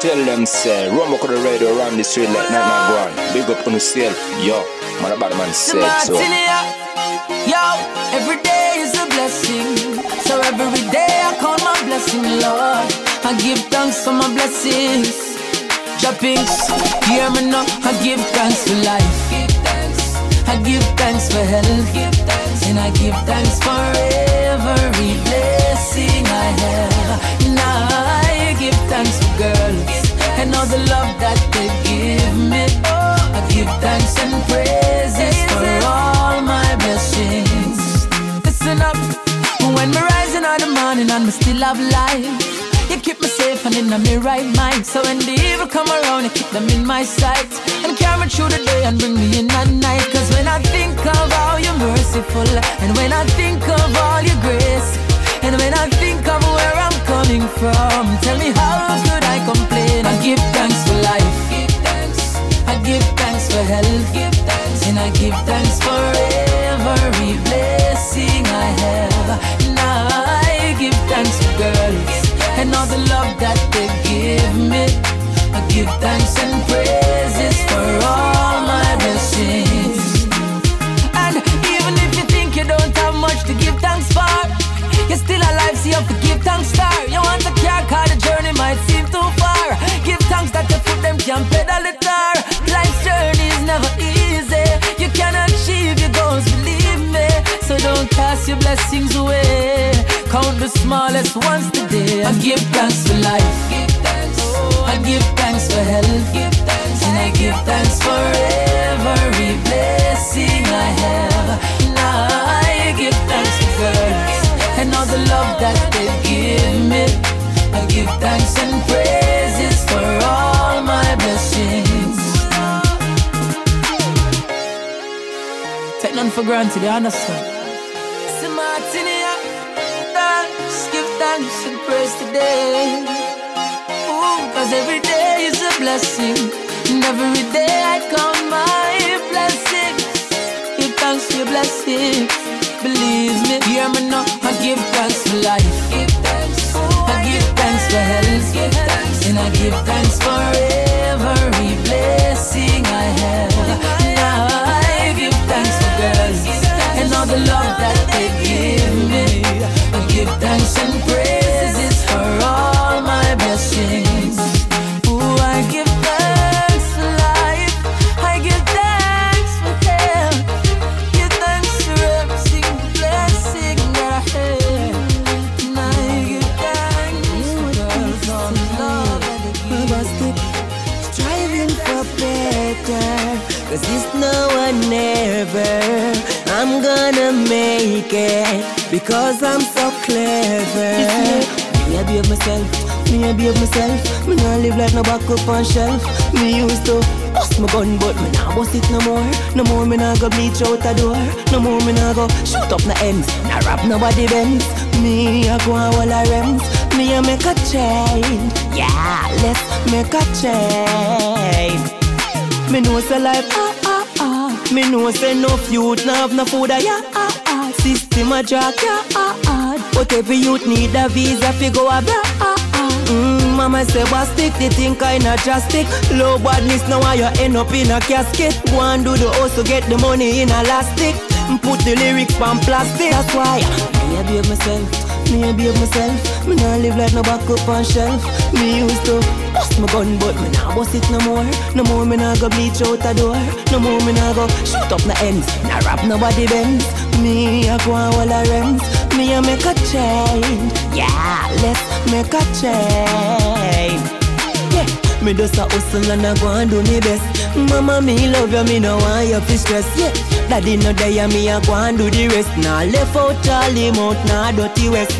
Tell them say, run back on the radio around the street like night man go on. Big up on yourself, yo. Man, bad man said so. Yo, every day is a blessing. So every day I count my blessing, Lord. I give thanks for my blessings. Droppings, hear me now. I give thanks for life. I give thanks for health. And I give thanks for every blessing I have. Now I give thanks for girls and all the love that they give me. I give thanks and praises for all my blessings. Listen up, when me rising in the morning and me still have life. You keep me safe and in my right mind. So when the evil come around, you keep them in my sight. And carry me through the day and bring me in at night. Cause when I think of how you're merciful, and when I think of all your grace, and when I think of where I'm coming from, tell me how give thanks for life. I give thanks for health. And I give thanks for every blessing I have. Now I give thanks for girls and all the love that they give me. I give thanks and praises can pedal it tar. Life's journey is never easy. You can achieve your goals, believe me. So don't cast your blessings away. Count the smallest ones today. I give thanks for life. I give thanks for health. And I give thanks for every blessing I have. Now I give thanks for girls and all the love that they give me. I give thanks and praises none for granted, you understand? Martinia, thanks, give thanks and praise today. Ooh, cause every day is a blessing, and every day I count my blessings. Give thanks for your blessings, believe me. Hear me now, I give thanks for life. I give thanks for health, and I give thanks for every blessing I have. All the love that they give me. I give thanks and praises for all my blessings. Ooh, I give thanks for life. I give thanks for. Give thanks for every single blessing that I have. I give thanks for all the love that they give. Striving for better, cause it's no one never. I'm gonna make it because I'm so clever. Me a behave myself, me a behave myself. Me not live like no back up on shelf. Me used to bust my gun, but me nah bust it no more. No more me nah go bleach out a door. No more me nah go shoot up no ends. Nah rap nobody bends. Me a go on all a rems. Me a make a change. Yeah, let's make a change. Me know say life ah ah ah. Me know say no youth no have no food ah yeah ah ah. System a jack yeah ah ah. But every youth need a visa fi go abroad ah ah. Mm, mama say but stick the thing kinda drastic. Low badness now why you end up in a casket. Go and do the hustle get the money in elastic. Put the lyrics on plastic. That's why me a behave myself. Me a behave myself. Me nah live like no back up on shelf. Me used to bust my gun, but me nah bust it no more. No more me nah go bleach out a door. No more me nah go shoot up no ends. Nah rap nobody bends. Me a go on all a rems. Me a make a change. Yeah, let's make a change. Yeah. Me just a hustle and I go and do me best. Mama, me love you, me no want you to stress. Yeah, daddy no die, me a go and do the rest. Nah left out Charlie Mount, nah dirty west.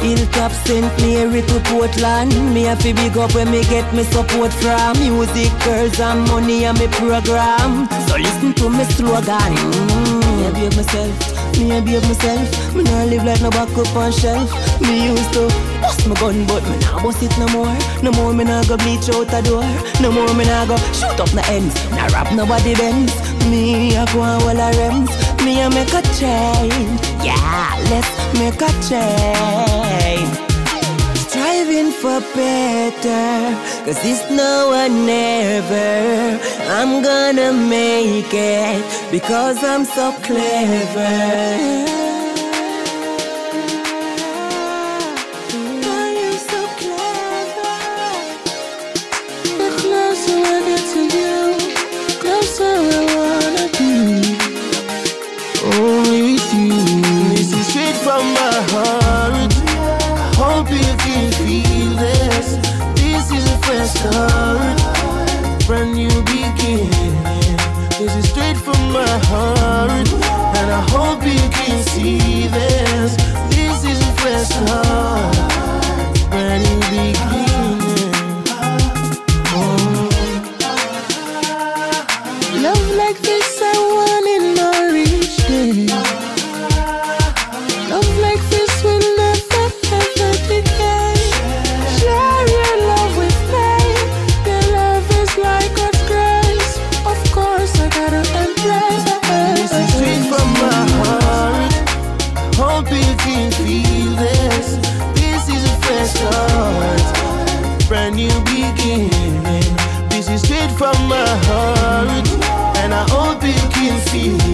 Hilltop St. Mary to Portland. Me have to big up when me get me support from. Music, girls and money and me program. So listen to me slogan. Mm. Me a myself, me a behave myself. Me nah live like no back up on shelf. Me used to bust my gun but me nah bust it no more. No more me nah go bleach out a door. No more me nah go shoot up no ends. Nah rap nobody bends Me a go on all a rems Me a make a change Yeah, let's make a change Striving for better. Cause it's now or never. I'm gonna make it because I'm so clever. Start, brand new beginning. This is straight from my heart, and I hope you can see this. Feel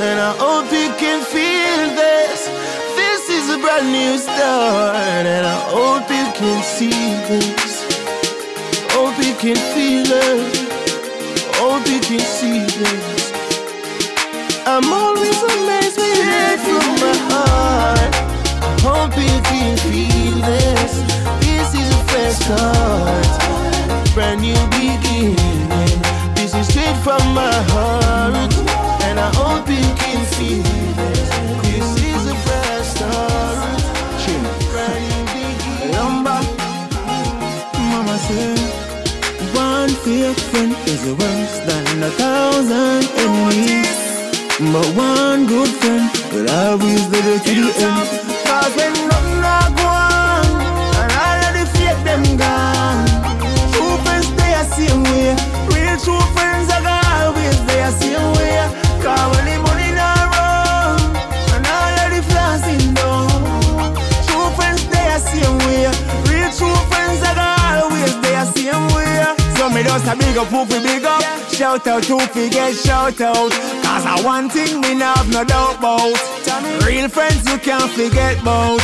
and I hope you can feel this. This is a brand new start, and I hope you can see this. Hope you can feel it. Hope you can see this. I'm always amazed you hear from my heart. Hope you can feel this. This is a fresh start, brand new beginning. This is straight from my heart, and I hope you can feel this. This is a start, brand. Lumber, Mama said. One fake friend is worse than a thousand enemies. But one good friend will always live it to the end. Cause when nothing not go on, and all of the fake them gone. True friends they are same way. Real true friends are always they are same way. Cause when the money not and all of the down. True friends they same way. Real true friends always same way. So me just a big up big up. Shout out who get shout out. Cause I one thing me nah have no doubt about. Real friends you can't forget about.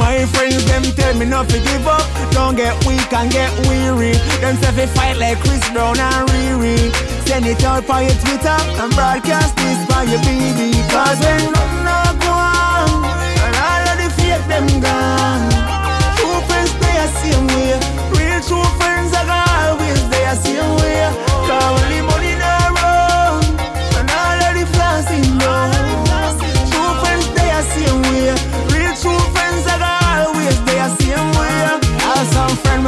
My friends them tell me not to give up. Don't get weak and get weary. Them say fi fight like Chris Brown and Riri. Send it out on your Twitter and broadcast this for your baby. Cause when nothing not go on, and all of the fake them gone. True friends they are same way. Real true friends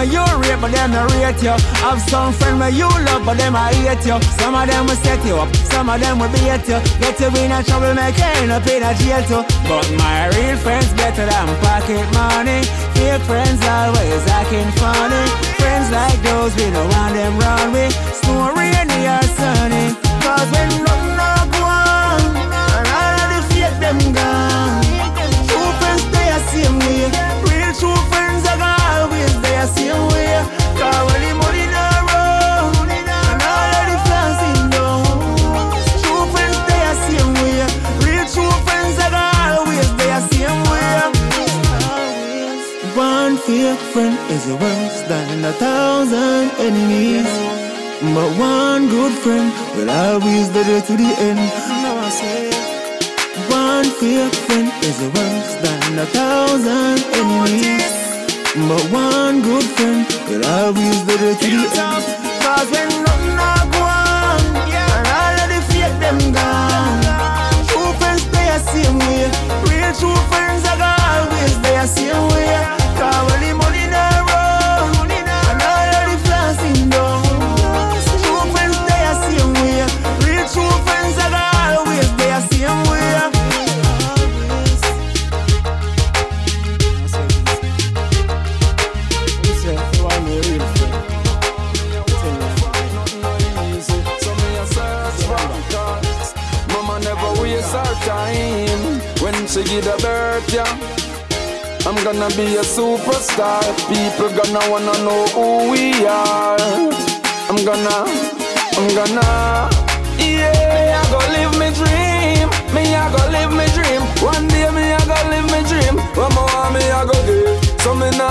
where you rate but them not rate you. Have some friend where you love but them I hate you. Some of them will set you up, some of them will beat you. Get you in a trouble, make you end up in a jail too. But my real friends better than pocket money. Fake friends always acting funny. Friends like those we don't want them round with. Snow rainy or sunny. Cause when But one good friend will always be there to the end. Now I say, One fake friend is worse than a thousand enemies. But one good friend will always be there to the end. Cause when nothing not go on, and all of the fake them gone. True friends they are same way. Be a superstar. People gonna wanna know who we are. I'm gonna, I'm gonna, yeah. Me I go live me dream. Me I go live me dream. One day me I go live me dream. My want me I go get, so me not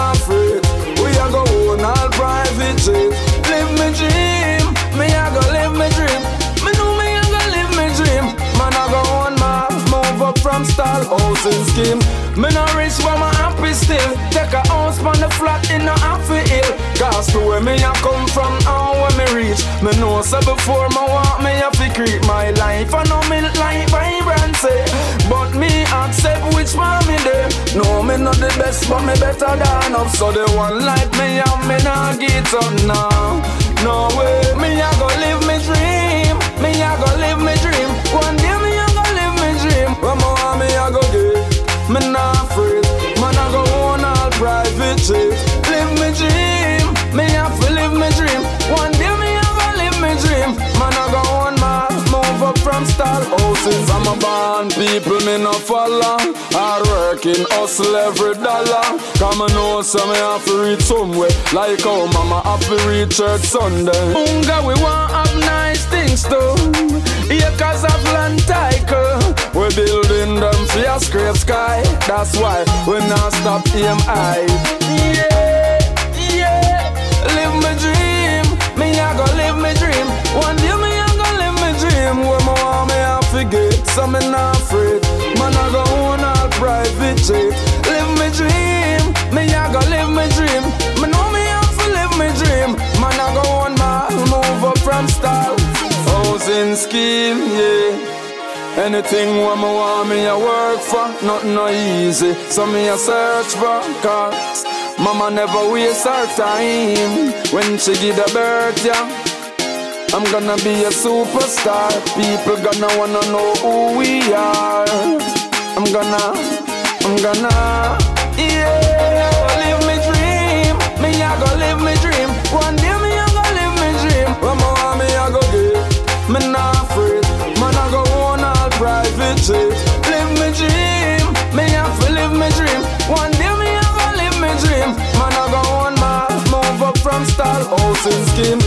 housing scheme. Me no rich but my happy still. Take a house on the flat in a happy hill. Cause to where me I come from and where me reach. Me know so before me want me have to create my life. I know me like vibrancy. But me accept which one me there. No me not the best but me better than up. So the one like me and me not get up now. No way. Me I go live me dream. Me I go live me dream. One day me Me not afraid. Man I go on all private jet. Live me dream. Me have to live me dream. One day me I go live me dream. Man I go on my move up from stall houses. I'm a born people me no follow. Hard working hustle every dollar. Come and know so me have to reach somewhere. Like how mama have to reach church Sunday. Unga we want have nice things too. Acres of land title. We building them for a scrape sky. That's why we not stop aim high. Yeah, yeah. Live my dream. Me I go live my dream. One day me I go live my dream. Where my want me I forget. So me not afraid. Man I go on all private jet. Live my dream. Me I go live my dream. Me know me have to live my dream. Man I go on my move up from style. Anything what me want me a work for, nothing no easy. So me a search for cause Mama never waste her time when she give the birth, yeah. I'm gonna be a superstar. People gonna wanna know who we are. I'm gonna, I'm gonna, private. Live me dream, me have to live me dream. One day me I go live me dream. Man I go on my move up from stall housing scheme.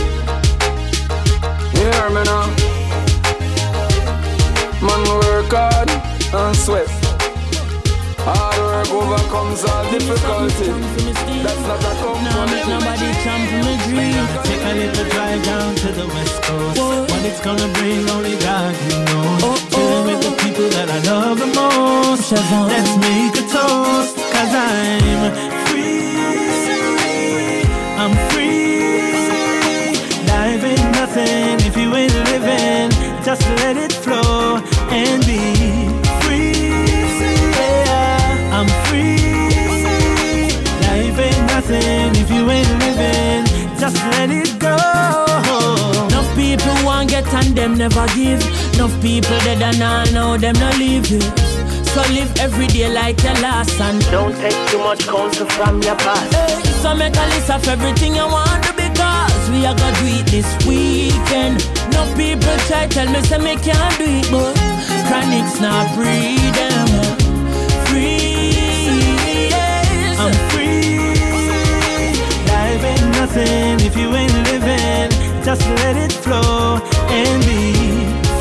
You hear me now? Man work hard and sweat. Hard work overcomes all difficulty. That's not a Now make nobody jump from a dream. Take a little drive down to the west coast. What it's gonna bring, only God you know. Oh. People that I love the most. Let's make a toast, cause I'm free. I'm free. Life ain't nothing if you ain't living. Just let it flow and be free. Yeah, I'm free. Life ain't nothing if you ain't living. Just let it get and them never give. Enough people dead and all know them not live it. So live every day like your last and Don't take too much counsel from your past. Hey, so make a list of everything you want to because we are gonna do it this weekend. No people try tell me say me can't do it, but chronics not free them. Free, yes. I'm free. Life ain't nothing if you ain't living. Just let it flow and be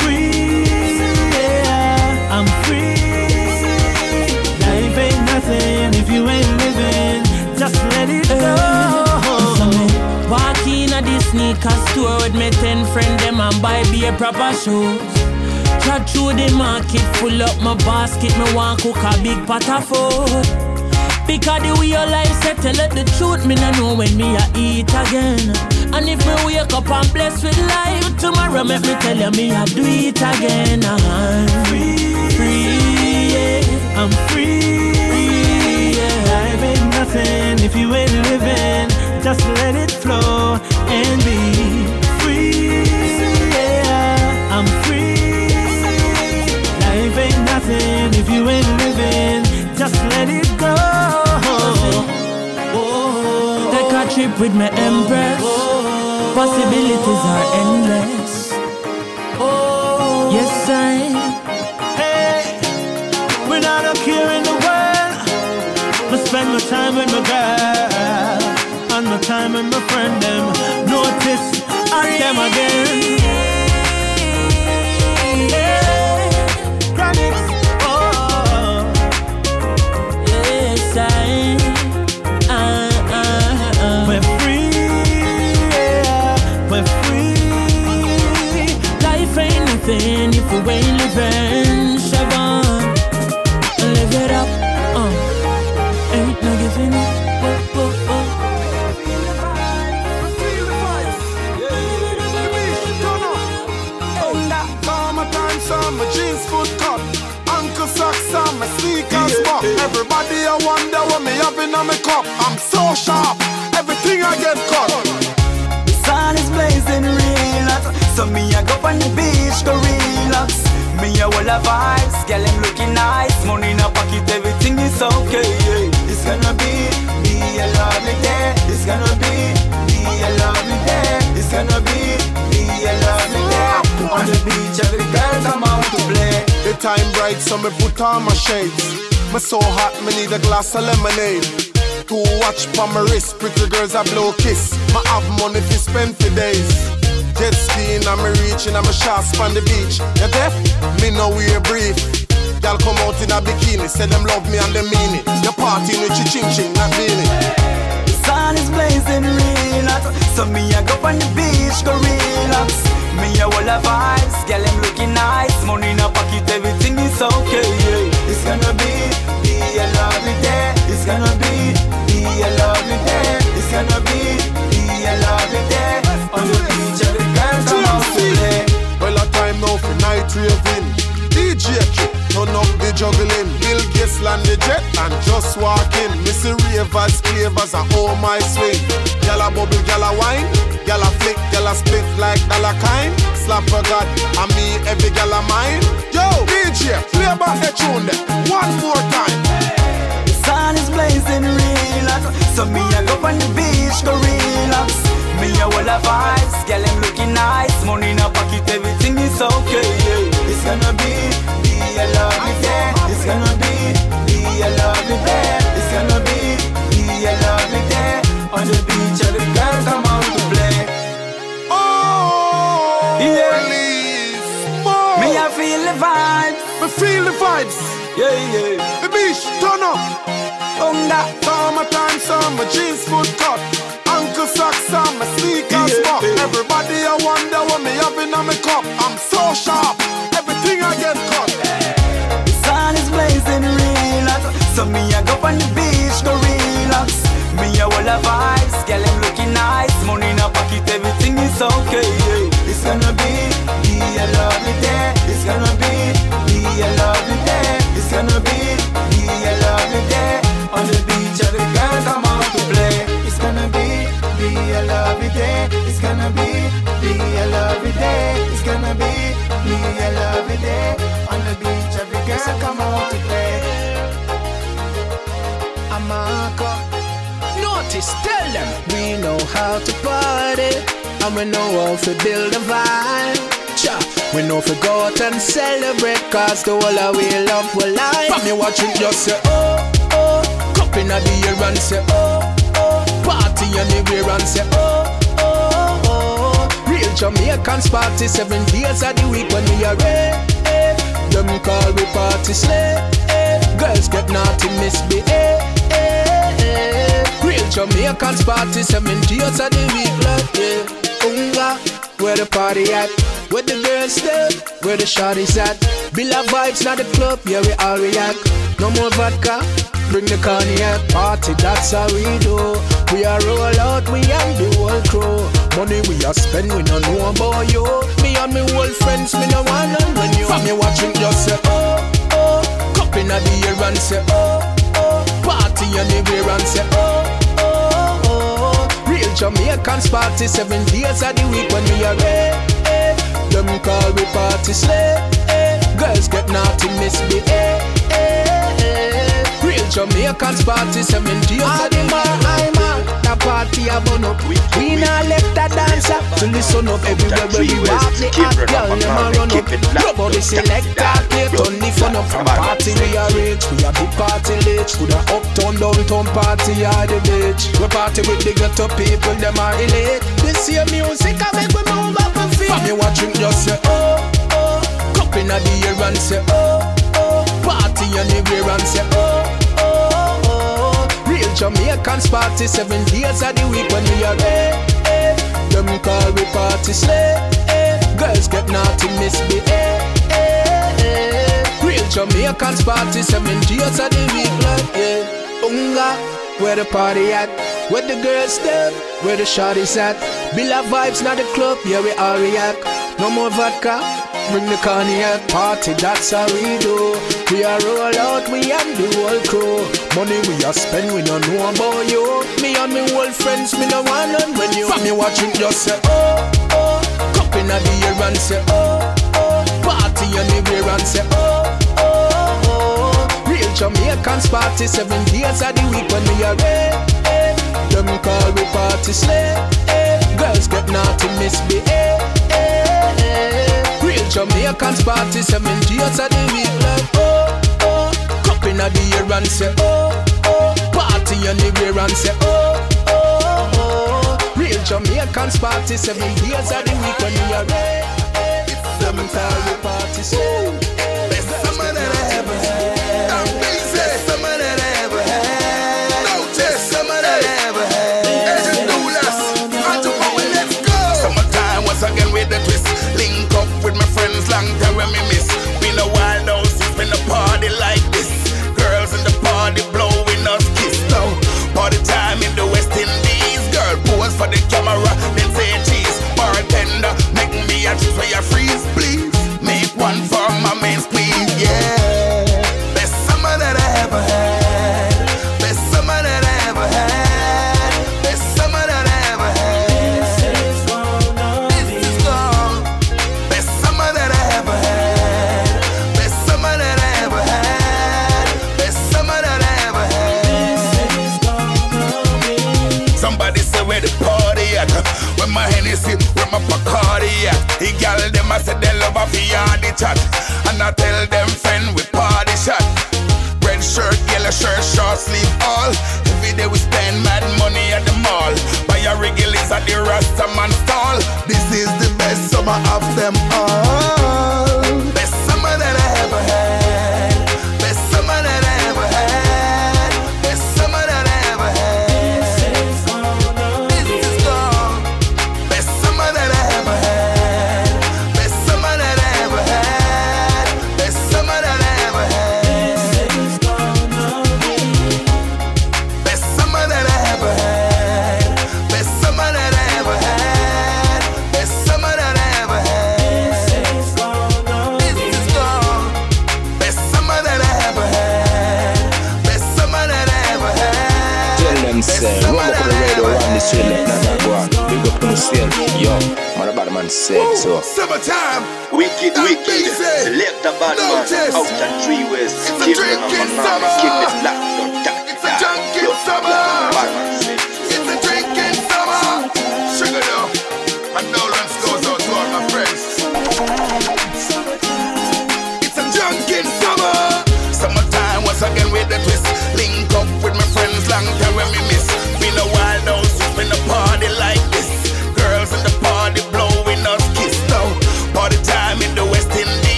free. Yeah, I'm free. Life ain't nothing if you ain't living. Just let it go. Walk in this sneaker store with me ten friend them and buy be a proper shoes. Trot through the market, full up my basket, me want cook a big pot of food. Because the way your life set, tell the truth, me no know when me a eat again. And if me wake up and blessed with life, tomorrow make me tell you me I do it again. I'm free, free, yeah. I'm free. Yeah. Life ain't nothing if you ain't living. Just let it flow and be free. Yeah. I'm free. Life ain't nothing if you ain't living. Just let it go. Take a trip with my empress. Possibilities are endless. Oh, yes, I. Hey, without a care in the world, I spend my time with my girl and my time with my friend them. Notice ask them again. If we ain't living. Siobhan, live it up. Uh. Ain't no giving up. Jeans foot cut. Socks sneakers. Everybody I wonder what me having on my cup. I'm so sharp, everything I get cut. So me I go on the beach go relax Me a whole of vibes Girl I'm looking nice Money in a pocket everything is okay yeah. It's gonna be Be a lovely day It's gonna be Be a lovely day It's gonna be Be a lovely day On the beach every girl come out to play The time bright, so me put on my shades. Me so hot, me need a glass of lemonade. Two watch for my wrist, pretty girls a blow kiss. Me have money to spend for days. Jet skiing, I'm reaching, I'm a shots on the beach. You deaf? Me know wear brief. Y'all come out in a bikini, say them love me and them mean it. You partying with your ching ching, not beanie. The sun is blazing real So me I go on the beach go relax Me a whole of vibes Girl I'm looking nice Money in a pocket everything for night raving. DJ Kid, turn up the juggling. Bill Gates land the jet and just walk in. Missy ravers, clavers, and oh my swing. Gyal a bubble, a wine. Gyal a flick, a split like dollar kind. Slap a god, and me every gyal a mine. Yo, DJ, play back the tune there. One more time. The sun is blazing real So me I go on the beach go relax Me a whole of vibes Girl I'm looking nice Money in a pocket everything is okay yeah. It's gonna be Notice, tell them we know how to party and we know how to build a vibe. Cha, we know to go out and celebrate cause the whole of we love will life. From me watch it just say oh oh, cup in the air and say oh oh, party anywhere and say oh oh oh. Real Jamaicans party seven days of the week when we are ready. Them call we party slay. Girls get naughty, misbehave. Jamaicans party seven days of the week, like yeah. Unga, where the party at? Where the girls stay? Where the shawty's at? Billa vibes, not the club, yeah we all react. No more vodka, bring the cognac. Party, that's how we do. We are roll out, we and the whole crew. Money we are spend, we don't know about you. Me and me old friends, me no want none when you. From you watching, just say oh oh. Cup in the air and say oh oh. Party anywhere and say oh Real Jamaicans party seven days of the week when we are ready. Them call we party slay. Girls get naughty, misbehave. Real Jamaicans party seven days of the week. I'm party a bun up. We not left a dancer to listen up everywhere where we walk. The hot girl them a run up. Nobody select that play, turn the fun up. From party we are rich, we are big party. To the uptown, downtown party are the bitch. We party with the ghetto people, them are elite. This year music I make we move up and feel. From you watching just say oh oh, cup inna the air and say oh oh, party anywhere and say oh Jamaicans party seven days of the week when we are ready. Them call we party slay. Girls get naughty, misbehave. Real Jamaicans party seven days of the week like yeah. Unga, where the party at? Where the girls stay? Where the shawty's at? Billa vibes, not the club, yeah we all react. No more vodka, bring the cognac party, that's how we do. We are roll out, we and the whole crew. Money we are spend, we don't know about you. Me and me old friends, me no want none when you. From you watching, just say oh oh. Cup inna the air and say oh oh. Party anywhere and say oh oh oh. Real Jamaicans party seven days of the week when we are ready. Them call we party slay. Girls get naughty, misbehave. Real Jamaicans party seven days of the week like oh oh. Cup inna the air and say oh oh. Party anywhere and say oh oh oh. Real Jamaicans party seven days of the week when we are ready. Them we party At? The gal them I said they love a the chat, and I tell them friend we party shot. Red shirt, yellow shirt, short sleeve all. Every day we spend mad money at the mall. Buy a regulars at the Rasta man stall. This is the best summer of them all. Summertime. Wicked, wicked. busy. Select a bad No man. Out and three ways. It's a drinking summer.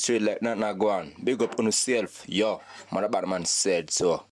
Street like nothing a go on. Big up on yourself, yo. Man, a bad man said so.